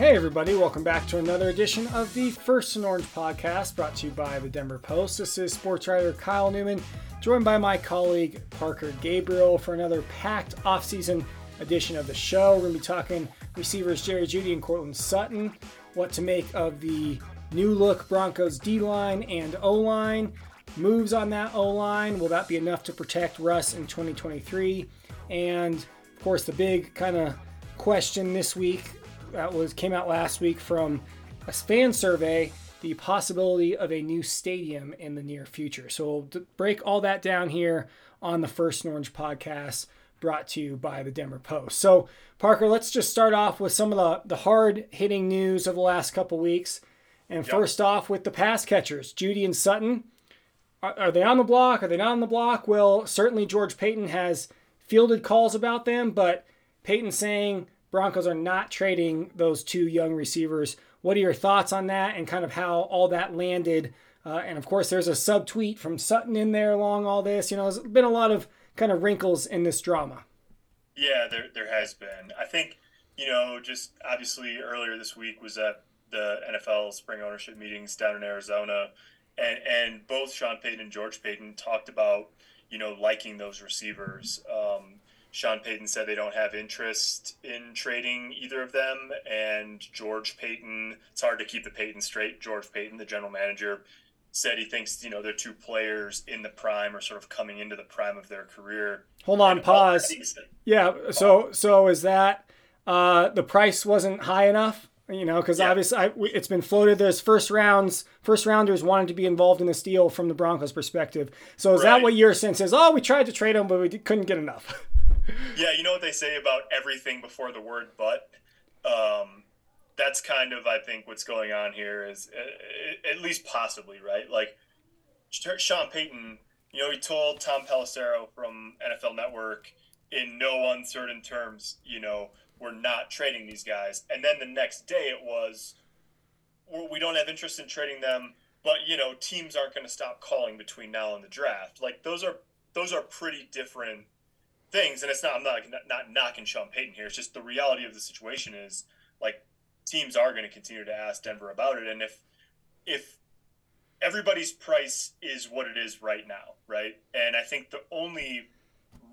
Hey, everybody, welcome back to another edition of the First and Orange podcast brought to you by the Denver Post. This is sports writer Kyle Newman, joined by my colleague Parker Gabriel for another packed offseason edition of the show. We're going to be talking receivers Jerry Jeudy and Courtland Sutton, what to make of the new look Broncos D line and O line, moves on that O line. Will that be enough to protect Russ in 2023? And of course, the big kind of question this week that was came out last week from a fan survey the possibility of a new stadium in the near future. So we'll break all that down here on the First and Orange podcast brought to you by the Denver Post. So, Parker, let's just start off with some of the, the hard hitting news of the last couple weeks. And yep. first off, with the pass catchers, Jeudy and Sutton. Are, are they on the block? Are they not on the block? Well, certainly George Paton has fielded calls about them, but Paton saying Broncos are not trading those two young receivers. What are your thoughts on that and kind of how all that landed? Uh, and of course, there's a sub tweet from Sutton in there along all this. You know, there's been a lot of kind of wrinkles in this drama. Yeah, there, there has been. I think, you know, just obviously earlier this week was at the NFL spring ownership meetings down in Arizona. And, and both Sean Payton and George Paton talked about, you know, liking those receivers. Um, Sean Payton said they don't have interest in trading either of them. And George Paton, it's hard to keep the Payton straight. George Paton, the general manager, said he thinks, you know, they're two players in the prime or sort of coming into the prime of their career. Hold on, pause. Yeah. So, so is that uh, the price wasn't high enough? You know, because yeah. obviously I, it's been floated. There's first rounds, first rounders wanted to be involved in this deal from the Broncos' perspective. So is right. that what your sense is? Oh, we tried to trade him, but we couldn't get enough. yeah, you know what they say about everything before the word "but." Um, that's kind of, I think, what's going on here is uh, at least possibly right. Like Sean Payton, you know, he told Tom Pelissero from NFL Network in no uncertain terms, you know, we're not trading these guys. And then the next day it was, we don't have interest in trading them, but you know, teams aren't going to stop calling between now and the draft. Like those are those are pretty different things, and it's not I'm not not knocking Sean Payton here. It's just the reality of the situation is like teams are going to continue to ask Denver about it, and if if everybody's price is what it is right now, right? And I think the only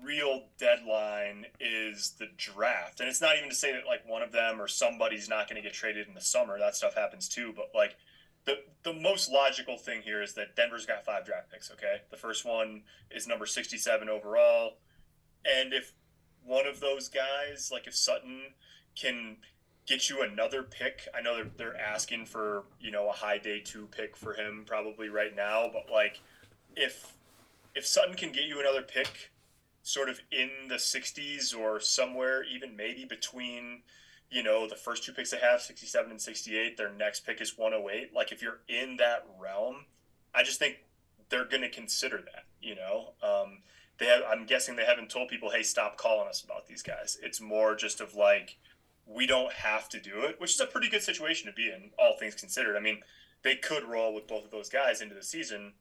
real deadline is the draft. And it's not even to say that like one of them or somebody's not going to get traded in the summer. That stuff happens too, but like the the most logical thing here is that Denver's got five draft picks, okay? The first one is number 67 overall. And if one of those guys, like if Sutton can get you another pick, I know they're, they're asking for, you know, a high day two pick for him probably right now, but like if if Sutton can get you another pick sort of in the 60s or somewhere even maybe between you know the first two picks they have 67 and 68 their next pick is 108 like if you're in that realm i just think they're going to consider that you know? Um, they have, I'm guessing they haven't told people, hey, stop calling us about these guys. It's more just of like, we don't have to do it, which is a pretty good situation to be in, all things considered. I mean, they could roll with both of those guys into the season,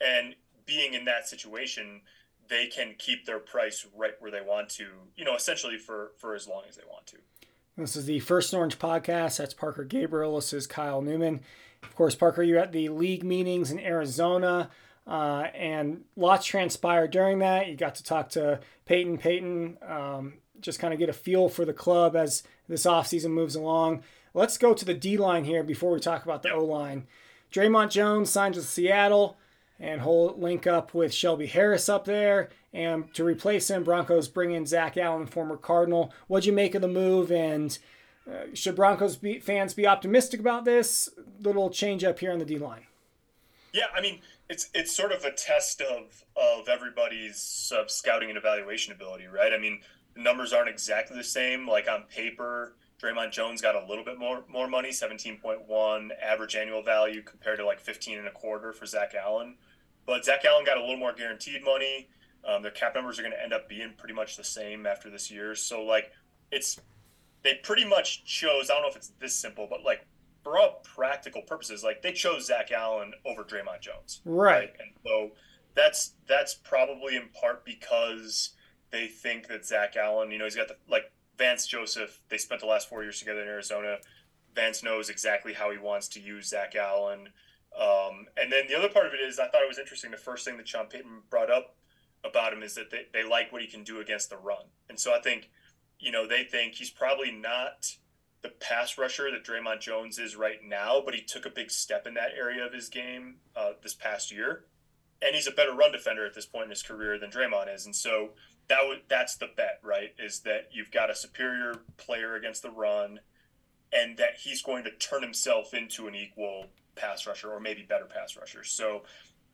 and being in that situation, they can keep their price right where they want to, you know, essentially for for as long as they want to. This is the First Orange podcast. That's Parker Gabriel. This is Kyle Newman. Of course, Parker, you're at the league meetings in Arizona. Uh, and lots transpired during that. You got to talk to Peyton. Peyton, um, just kind of get a feel for the club as this offseason moves along. Let's go to the D line here before we talk about the O line. Dre'Mont Jones signs with Seattle, and he'll link up with Shelby Harris up there. And to replace him, Broncos bring in Zach Allen, former Cardinal. What'd you make of the move? And uh, should Broncos be, fans be optimistic about this little change up here on the D line? Yeah, I mean, it's it's sort of a test of of everybody's uh, scouting and evaluation ability, right? I mean, the numbers aren't exactly the same. Like on paper, Dre'Mont Jones got a little bit more more money, seventeen point one average annual value compared to like fifteen and a quarter for Zach Allen. But Zach Allen got a little more guaranteed money. Um, their cap numbers are going to end up being pretty much the same after this year. So like, it's they pretty much chose. I don't know if it's this simple, but like for all practical purposes, like they chose Zach Allen over Dre'Mont Jones. Right. right. And so that's that's probably in part because they think that Zach Allen, you know, he's got the like Vance Joseph, they spent the last four years together in Arizona. Vance knows exactly how he wants to use Zach Allen. Um, and then the other part of it is I thought it was interesting. The first thing that Sean Payton brought up about him is that they, they like what he can do against the run. And so I think, you know, they think he's probably not the pass rusher that Dre'Mont Jones is right now, but he took a big step in that area of his game uh, this past year. And he's a better run defender at this point in his career than Dre'Mont is. And so that would that's the bet, right? Is that you've got a superior player against the run and that he's going to turn himself into an equal pass rusher or maybe better pass rusher. So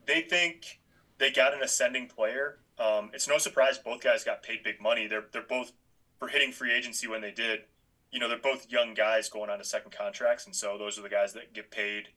they think they got an ascending player. Um, it's no surprise both guys got paid big money. They're they're both for hitting free agency when they did. You know, they're both young guys going on to second contracts, and so those are the guys that get paid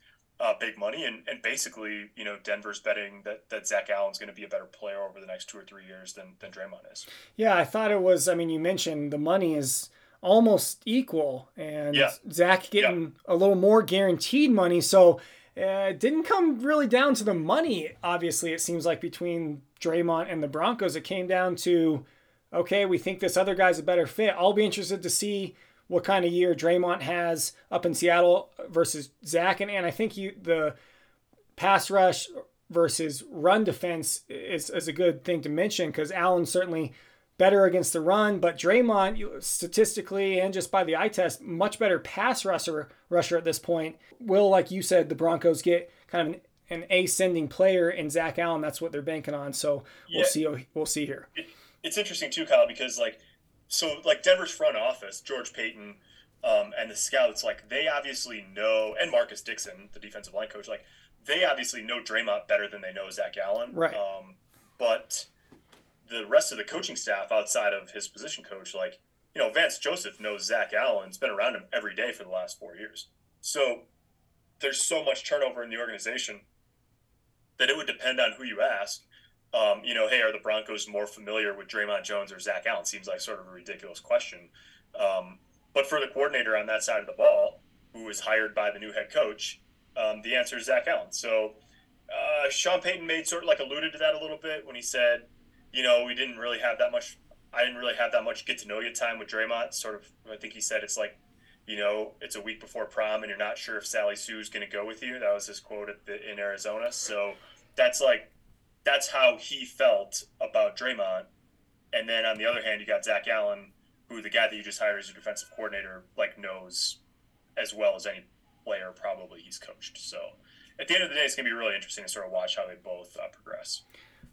uh, big money. And, and basically, you know, Denver's betting that, that Zach Allen's going to be a better player over the next two or three years than than Dre'Mont is. Yeah, I thought it was. I mean, you mentioned the money is almost equal, and yeah. Zach getting yeah. a little more guaranteed money. So uh, it didn't come really down to the money. Obviously, it seems like between Dre'Mont and the Broncos, it came down to okay, we think this other guy's a better fit. I'll be interested to see what kind of year Dre'Mont has up in Seattle versus Zach, and, and I think you the pass rush versus run defense is, is a good thing to mention because Allen certainly better against the run, but Dre'Mont, statistically and just by the eye test, much better pass rusher rusher at this point. Will, like you said, the Broncos get kind of an, an ascending player in Zach Allen. That's what they're banking on. So we'll see. We'll see here. It, it's interesting too, Kyle, because like so like Denver's front office, George Paton. Um, and the scouts, like they obviously know, and Marcus Dixon, the defensive line coach, like they obviously know Dre'Mont better than they know Zach Allen. Right. Um, but the rest of the coaching staff outside of his position coach, like, you know, Vance Joseph knows Zach Allen's been around him every day for the last four years. So there's so much turnover in the organization that it would depend on who you ask. Um, you know, hey, are the Broncos more familiar with Dre'Mont Jones or Zach Allen? Seems like sort of a ridiculous question. Um, but for the coordinator on that side of the ball, who was hired by the new head coach, um, the answer is Zach Allen. So uh, Sean Payton made sort of like alluded to that a little bit when he said, you know, we didn't really have that much. I didn't really have that much get to know you time with Dre'Mont. Sort of, I think he said it's like, you know, it's a week before prom and you're not sure if Sally Sue's going to go with you. That was his quote the, in Arizona. So that's like, that's how he felt about Dre'Mont. And then on the other hand, you got Zach Allen, who the guy that you just hired as your defensive coordinator, like knows as well as any player probably he's coached. So at the end of the day, it's going to be really interesting to sort of watch how they both uh, progress.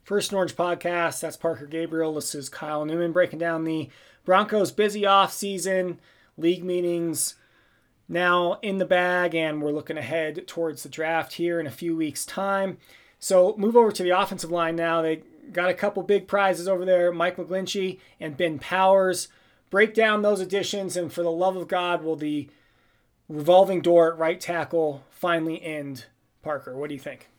First Orange podcast. That's Parker Gabriel. This is Kyle Newman breaking down the Broncos' busy off season, league meetings now in the bag, and we're looking ahead towards the draft here in a few weeks' time. So move over to the offensive line now. They got a couple big prizes over there Mike McGlinchey and Ben Powers. Break down those additions, and for the love of God, will the revolving door at right tackle finally end? Parker, what do you think?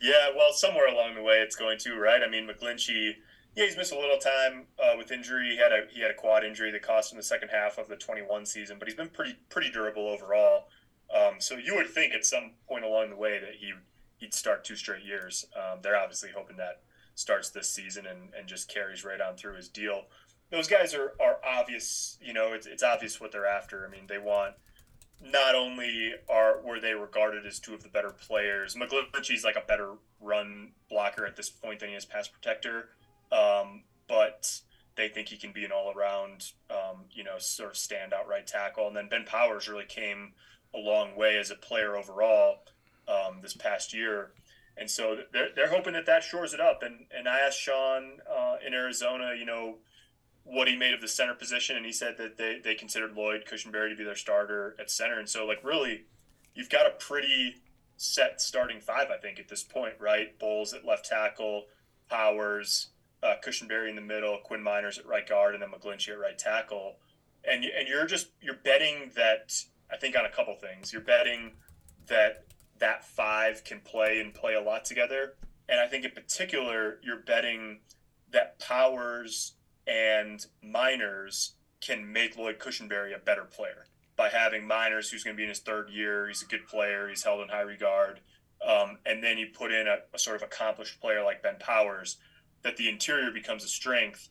Yeah, well, somewhere along the way it's going to, right? I mean, McGlinchey, yeah, he's missed a little time uh, with injury. He had a he had a quad injury that cost him the second half of the 21 season, but he's been pretty pretty durable overall. Um, so you would think at some point along the way that he he'd start two straight years. Um, they're obviously hoping that starts this season and, and just carries right on through his deal. Those guys are, are obvious, you know, it's, it's obvious what they're after. I mean, they want – not only are were they regarded as two of the better players, McGlinchey's like a better run blocker at this point than he is pass protector, um, but they think he can be an all around, um, you know, sort of standout right tackle. And then Ben Powers really came a long way as a player overall um, this past year. And so they're, they're hoping that that shores it up. And, and I asked Sean uh, in Arizona, you know, what he made of the center position, and he said that they, they considered Lloyd Cushenberry to be their starter at center. And so, like, really, you've got a pretty set starting five, I think, at this point, right? Bolles at left tackle, Powers, uh, Cushenberry in the middle, Quinn Meinerz at right guard, and then McGlinchey at right tackle. And and you're just you're betting that I think on a couple things. You're betting that that five can play and play a lot together, and I think in particular you're betting that Powers and Meinerz can make Lloyd Cushenberry a better player by having Meinerz, who's going to be in his third year. He's a good player. He's held in high regard. Um, and then you put in a, a, sort of accomplished player like Ben Powers, that the interior becomes a strength.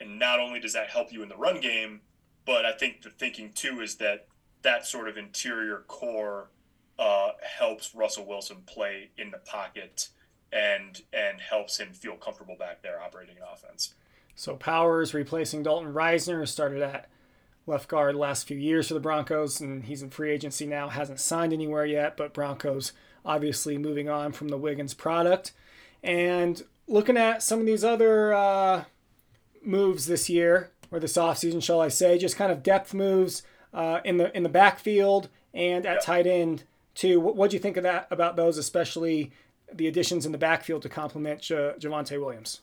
And not only does that help you in the run game, but I think the thinking too is that that sort of interior core uh, helps Russell Wilson play in the pocket and and helps him feel comfortable back there operating an offense. So Powers replacing Dalton Risner started at left guard last few years for the Broncos, and he's in free agency now. Hasn't signed anywhere yet, but Broncos obviously moving on from the Wiggins product. And looking at some of these other uh, moves this year, or this offseason, shall I say, just kind of depth moves uh, in the in the backfield and at tight end too. What do you think of that about those, especially the additions in the backfield to complement J- Javonte Williams?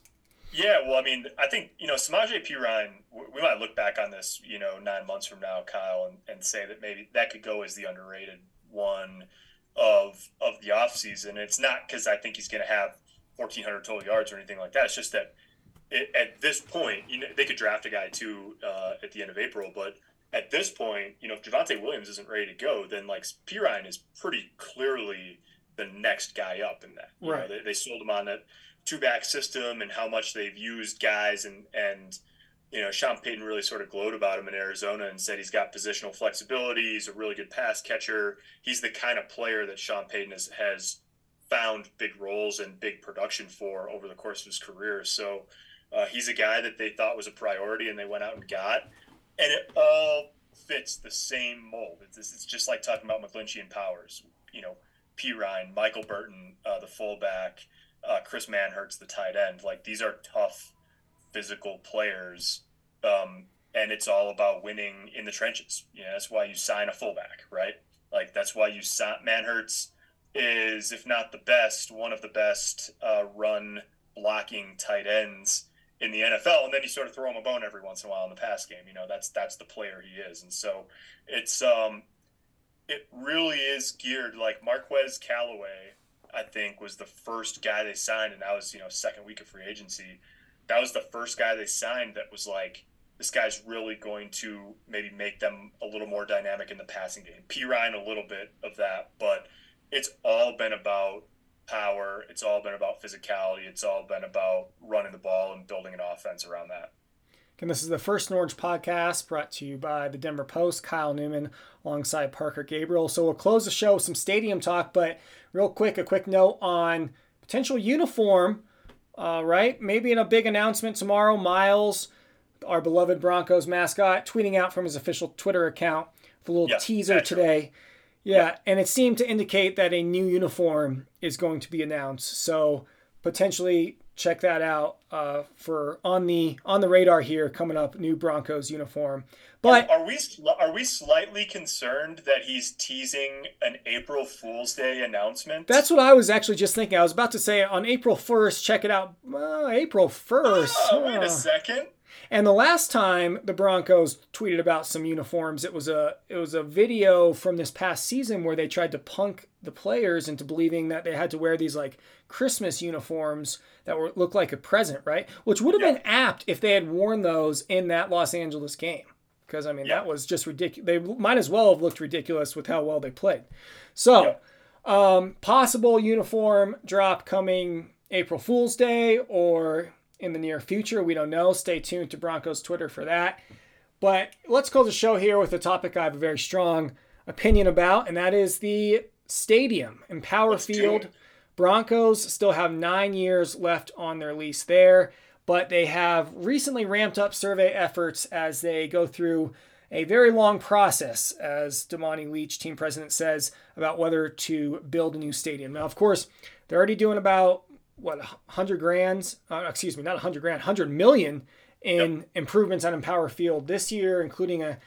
Yeah, well, I mean, I think you know Samaje Perine. We might look back on this, you know, nine months from now, Kyle, and, and say that maybe that could go as the underrated one of of the offseason. It's not because I think he's going to have 1,400 total yards or anything like that. It's just that it, at this point, you know, they could draft a guy too uh, at the end of April, but at this point, you know, if Javonte Williams isn't ready to go, then like Perine is pretty clearly the next guy up in that. You right. Know, they, they sold him on that two back system and how much they've used guys and and you know Sean Payton really sort of glowed about him in Arizona and said he's got positional flexibility. He's a really good pass catcher. He's the kind of player that Sean Payton has, has found big roles and big production for over the course of his career. So uh, he's a guy that they thought was a priority and they went out and got, and it all fits the same mold. It's, it's just like talking about McGlinchey and Powers. You know, Perine, Michael Burton, uh, the fullback uh, Chris Manhertz, the tight end. Like these are tough, physical players, um, and it's all about winning in the trenches. You know, that's why you sign a fullback, right? Like that's why you sign Manhertz is, if not the best, one of the best uh, run blocking tight ends in the NFL. And then you sort of throw him a bone every once in a while in the pass game. You know, that's that's the player he is. And so it's um, it really is geared like Marquez Callaway I think, was the first guy they signed, and that was you know second week of free agency. That was the first guy they signed that was like, this guy's really going to maybe make them a little more dynamic in the passing game. Perine a little bit of that, but it's all been about power. It's all been about physicality. It's all been about running the ball and building an offense around that. And this is the First and Orange podcast brought to you by the Denver Post, Kyle Newman alongside Parker Gabriel. So we'll close the show with some stadium talk, but real quick, a quick note on potential uniform, uh, right? Maybe in a big announcement tomorrow, Miles, our beloved Broncos mascot, tweeting out from his official Twitter account with a little yeah, teaser today. Yeah, yeah, and it seemed to indicate that a new uniform is going to be announced. So potentially check that out uh, for on the on the radar here coming up new Broncos uniform. But are we are we slightly concerned that he's teasing an April Fool's Day announcement? That's what I was actually just thinking. I was about to say on April first, check it out. Uh, April first. Oh, wait a second. And the last time the Broncos tweeted about some uniforms, it was a it was a video from this past season where they tried to punk the players into believing that they had to wear these like Christmas uniforms that were look like a present, right? Which would have yeah. been apt if they had worn those in that Los Angeles game. Because I mean, yeah. that was just ridiculous. They might as well have looked ridiculous with how well they played. So, yeah. um, possible uniform drop coming April Fool's Day or in the near future. We don't know. Stay tuned to Broncos Twitter for that. But let's close the show here with a topic I have a very strong opinion about, and that is the stadium Empower Let's Field. Broncos still have nine years left on their lease there, but they have recently ramped up survey efforts as they go through a very long process, as Damani Leech, team president, says, about whether to build a new stadium. Now, of course, they're already doing about what 100 grand, uh, excuse me, not 100 grand, 100 million in yep. improvements on Empower Field this year, including a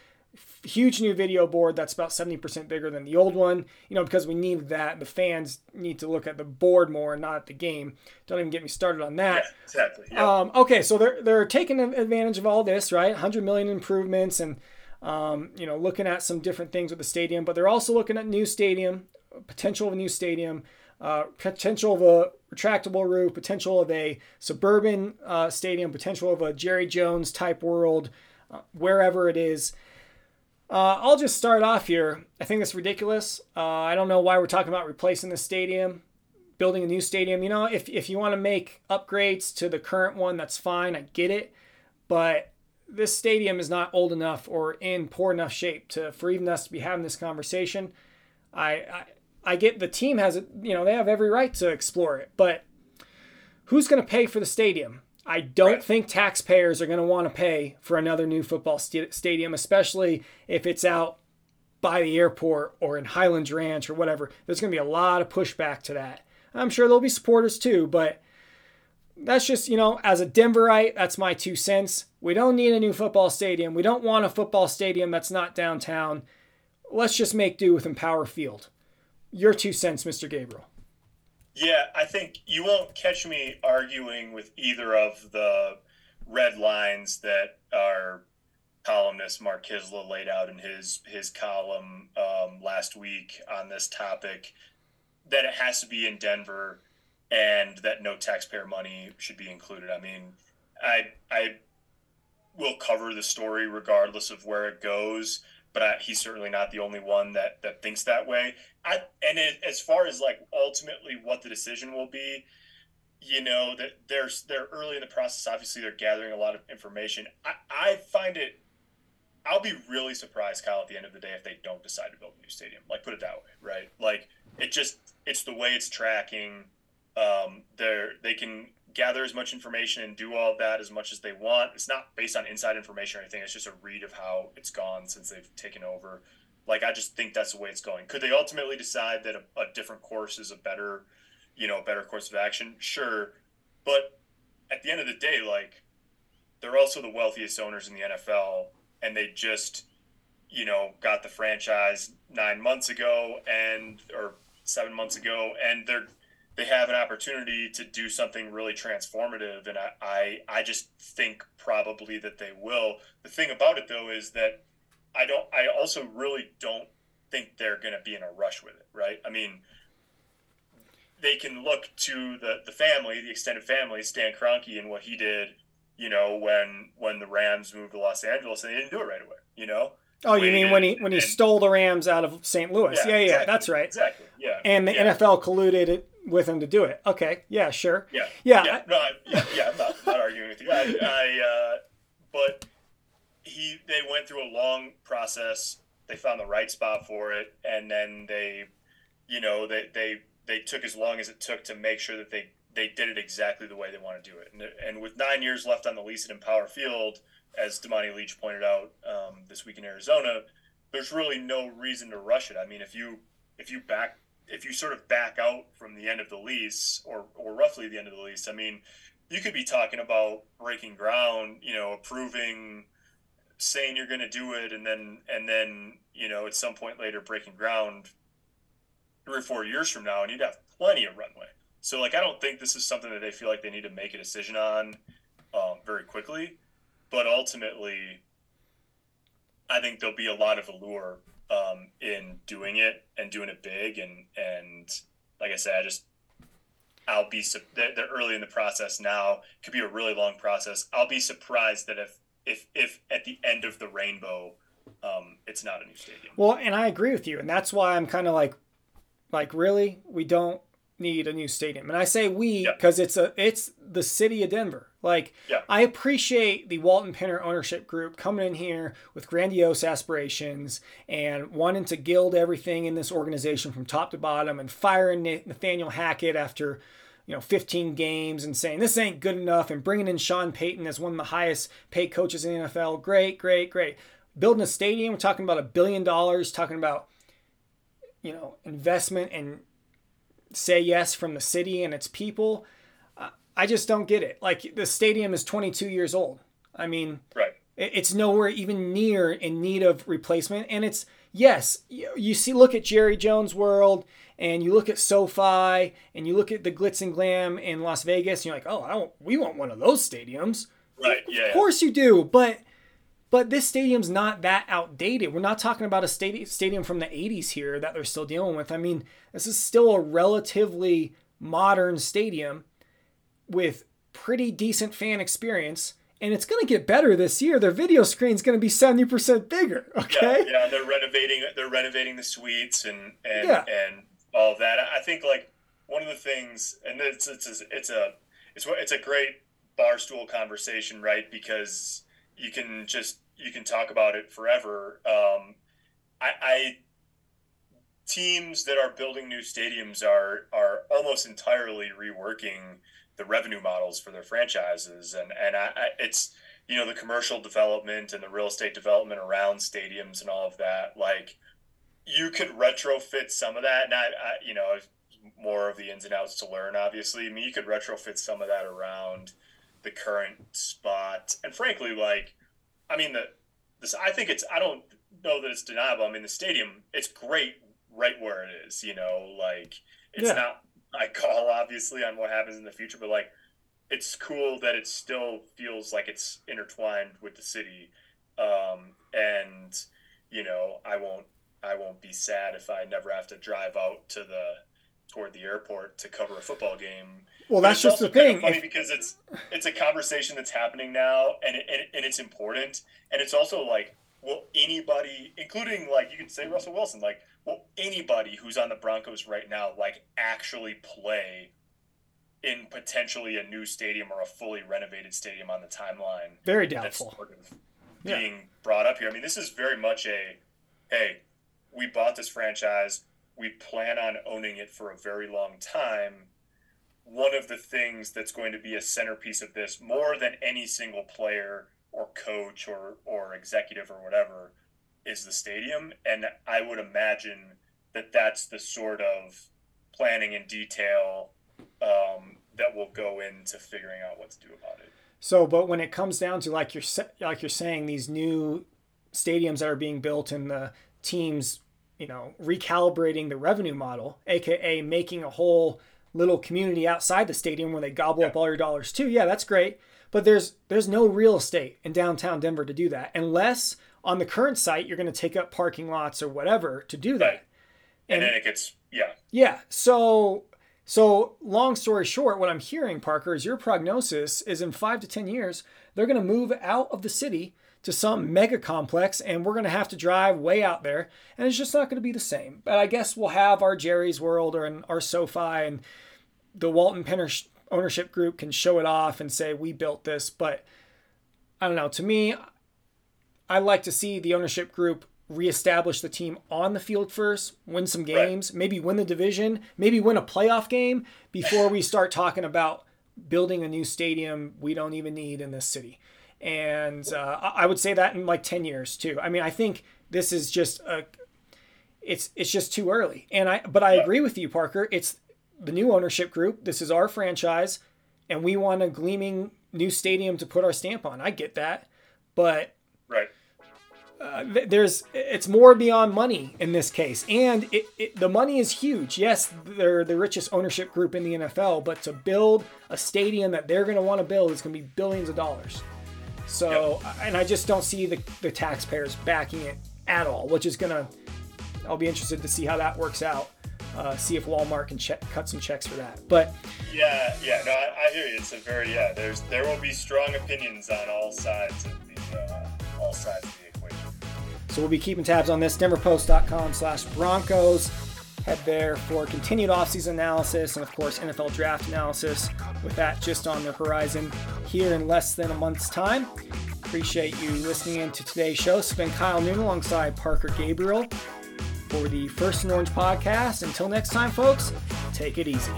huge new video board that's about 70% bigger than the old one. You know because we need that. The fans need to look at the board more and not at the game. Don't even get me started on that. Yeah, exactly. Yep. um, okay so they're, they're taking advantage of all this right? 100 million improvements and um, you know looking at some different things with the stadium but they're also looking at new stadium potential of a new stadium uh, potential of a retractable roof potential of a suburban uh, stadium potential of a jerry jones type world uh, wherever it is uh, I'll just start off here. I think it's ridiculous. Uh, I don't know why we're talking about replacing the stadium, building a new stadium. You know, if, if you want to make upgrades to the current one, that's fine. I get it. But this stadium is not old enough or in poor enough shape to for even us to be having this conversation. I, I I get the team has it, you know they have every right to explore it, but who's going to pay for the stadium? I don't right. think taxpayers are going to want to pay for another new football st- stadium, especially if it's out by the airport or in Highlands Ranch or whatever. There's going to be a lot of pushback to that. I'm sure there'll be supporters too, but that's just, you know, as a Denverite, that's my two cents. We don't need a new football stadium. We don't want a football stadium that's not downtown. Let's just make do with Empower Field. Your two cents, Mr. Gabriel. Yeah, I think you won't catch me arguing with either of the red lines that our columnist Mark Kiszla laid out in his his column um, last week on this topic. That it has to be in Denver and that no taxpayer money should be included. I mean, I I will cover the story regardless of where it goes, but I, he's certainly not the only one that that thinks that way. I and it, as far as like ultimately what the decision will be, you know that there's they're early in the process. Obviously, they're gathering a lot of information. I, I find it. I'll be really surprised, Kyle, at the end of the day if they don't decide to build a new stadium. Like, put it that way, right? Like, it just it's the way it's tracking um, they're they can gather as much information and do all of that as much as they want. It's not based on inside information or anything. It's just a read of how it's gone since they've taken over. Like I just think that's the way it's going. Could they ultimately decide that a, a different course is a better, you know, a better course of action? Sure, but at the end of the day, like they're also the wealthiest owners in the NFL, and they just, you know, got the franchise nine months ago and or seven months ago, and they're they have an opportunity to do something really transformative and I, I, I just think probably that they will the thing about it though is that i don't i also really don't think they're going to be in a rush with it right i mean they can look to the the family the extended family stan Kroenke and what he did you know when when the rams moved to los angeles and they didn't do it right away you know Oh, you mean when he when he and, stole the Rams out of St. Louis? Yeah, yeah, yeah exactly, that's right. Exactly. Yeah. And the yeah. NFL colluded with him to do it. Okay. Yeah. Sure. Yeah. Yeah. Yeah. No, I, yeah, yeah. I'm not, not arguing with you. I, I uh, but he they went through a long process. They found the right spot for it, and then they, you know, they they they took as long as it took to make sure that they they did it exactly the way they want to do it. And, and with nine years left on the lease at Empower Field, as Damani Leech pointed out um, this week in Arizona, there's really no reason to rush it. I mean, if you if you back if you sort of back out from the end of the lease or or roughly the end of the lease, I mean, you could be talking about breaking ground, you know, approving saying you're going to do it and then and then, you know, at some point later breaking ground 3 or 4 years from now and you'd have plenty of runway. So like I don't think this is something that they feel like they need to make a decision on um, very quickly, but ultimately I think there'll be a lot of allure um, in doing it and doing it big. And and like I said, I just I'll be they're, they're early in the process now. Could be a really long process. I'll be surprised that if if if at the end of the rainbow, um, it's not a new stadium. Well, and I agree with you, and that's why I'm kind of like, like really, we don't need a new stadium. And I say we because yeah. it's a it's the city of Denver. Like yeah. I appreciate the Walton Penner ownership group coming in here with grandiose aspirations and wanting to gild everything in this organization from top to bottom and firing Nathaniel Hackett after you know 15 games and saying this ain't good enough and bringing in Sean Payton as one of the highest paid coaches in the NFL. Great, great, great. Building a stadium, we're talking about a billion dollars, talking about you know investment and say yes from the city and its people. I just don't get it. Like the stadium is 22 years old. I mean, right. It's nowhere even near in need of replacement. And it's yes, you see, look at Jerry Jones World, and you look at SoFi, and you look at the glitz and glam in Las Vegas. And you're like, oh, I don't. We want one of those stadiums. Right. Yeah. Of course you do, but but this stadium's not that outdated. We're not talking about a stadium from the 80s here that they're still dealing with. I mean, this is still a relatively modern stadium with pretty decent fan experience. And it's going to get better this year. Their video screen's going to be 70% bigger. Okay. Yeah, yeah, they're renovating. They're renovating the suites and and yeah. and all of that. I think like one of the things, and it's it's a, it's a it's it's a great barstool conversation, right? Because you can just you can talk about it forever. Um, I, I teams that are building new stadiums are are almost entirely reworking the revenue models for their franchises, and and I, I, it's you know the commercial development and the real estate development around stadiums and all of that. Like you could retrofit some of that, not you know more of the ins and outs to learn. Obviously, I mean you could retrofit some of that around the current spot, and frankly, like I mean the this I think it's I don't know that it's deniable. I mean the stadium it's great right where it is. You know, like it's yeah. not I call obviously on what happens in the future, but like it's cool that it still feels like it's intertwined with the city. Um, and you know, I won't I won't be sad if I never have to drive out to the toward the airport to cover a football game. Well, that's just the thing. funny if... because it's it's a conversation that's happening now, and it, and, and it's important, and it's also like, will anybody, including like you could say Russell Wilson, like will anybody who's on the Broncos right now like actually play in potentially a new stadium or a fully renovated stadium on the timeline? Very doubtful. Sort of being yeah. brought up here. I mean, this is very much a hey, we bought this franchise. We plan on owning it for a very long time. One of the things that's going to be a centerpiece of this, more than any single player or coach or, or executive or whatever, is the stadium, and I would imagine that that's the sort of planning in detail um, that will go into figuring out what to do about it. So, but when it comes down to like you're like you're saying, these new stadiums that are being built and the teams, you know, recalibrating the revenue model, aka making a whole little community outside the stadium where they gobble yeah. up all your dollars too. Yeah, that's great. But there's there's no real estate in downtown Denver to do that unless on the current site, you're going to take up parking lots or whatever to do that. Right. And, and then it gets, yeah. Yeah. So, so long story short, what I'm hearing, Parker, is your prognosis is in five to 10 years, they're going to move out of the city to some mega complex and we're going to have to drive way out there and it's just not going to be the same. But I guess we'll have our Jerry's World or our SoFi and the Walton Penner ownership group can show it off and say, we built this. But I don't know. To me, I like to see the ownership group reestablish the team on the field first, win some games, right. maybe win the division, maybe win a playoff game before we start talking about building a new stadium we don't even need in this city. And uh, I would say that in like 10 years too. I mean, I think this is just a it's it's just too early. And I but I agree with you Parker. It's the new ownership group. This is our franchise and we want a gleaming new stadium to put our stamp on. I get that. But Right uh, there's it's more beyond money in this case, and it, it, the money is huge. Yes, they're the richest ownership group in the NFL, but to build a stadium that they're going to want to build is going to be billions of dollars. So, yep. and I just don't see the, the taxpayers backing it at all, which is going to. I'll be interested to see how that works out. Uh, see if Walmart can check, cut some checks for that. But yeah, yeah, no, I, I, hear you. It's a very yeah. There's there will be strong opinions on all sides of the uh, all sides of the equation. so we'll be keeping tabs on this. DenverPost.com slash Broncos. Head there for continued offseason analysis and, of course, NFL draft analysis with that just on the horizon here in less than a month's time. Appreciate you listening in to today's show. It's been Kyle Newman alongside Parker Gabriel for the First and Orange podcast. Until next time, folks, take it easy.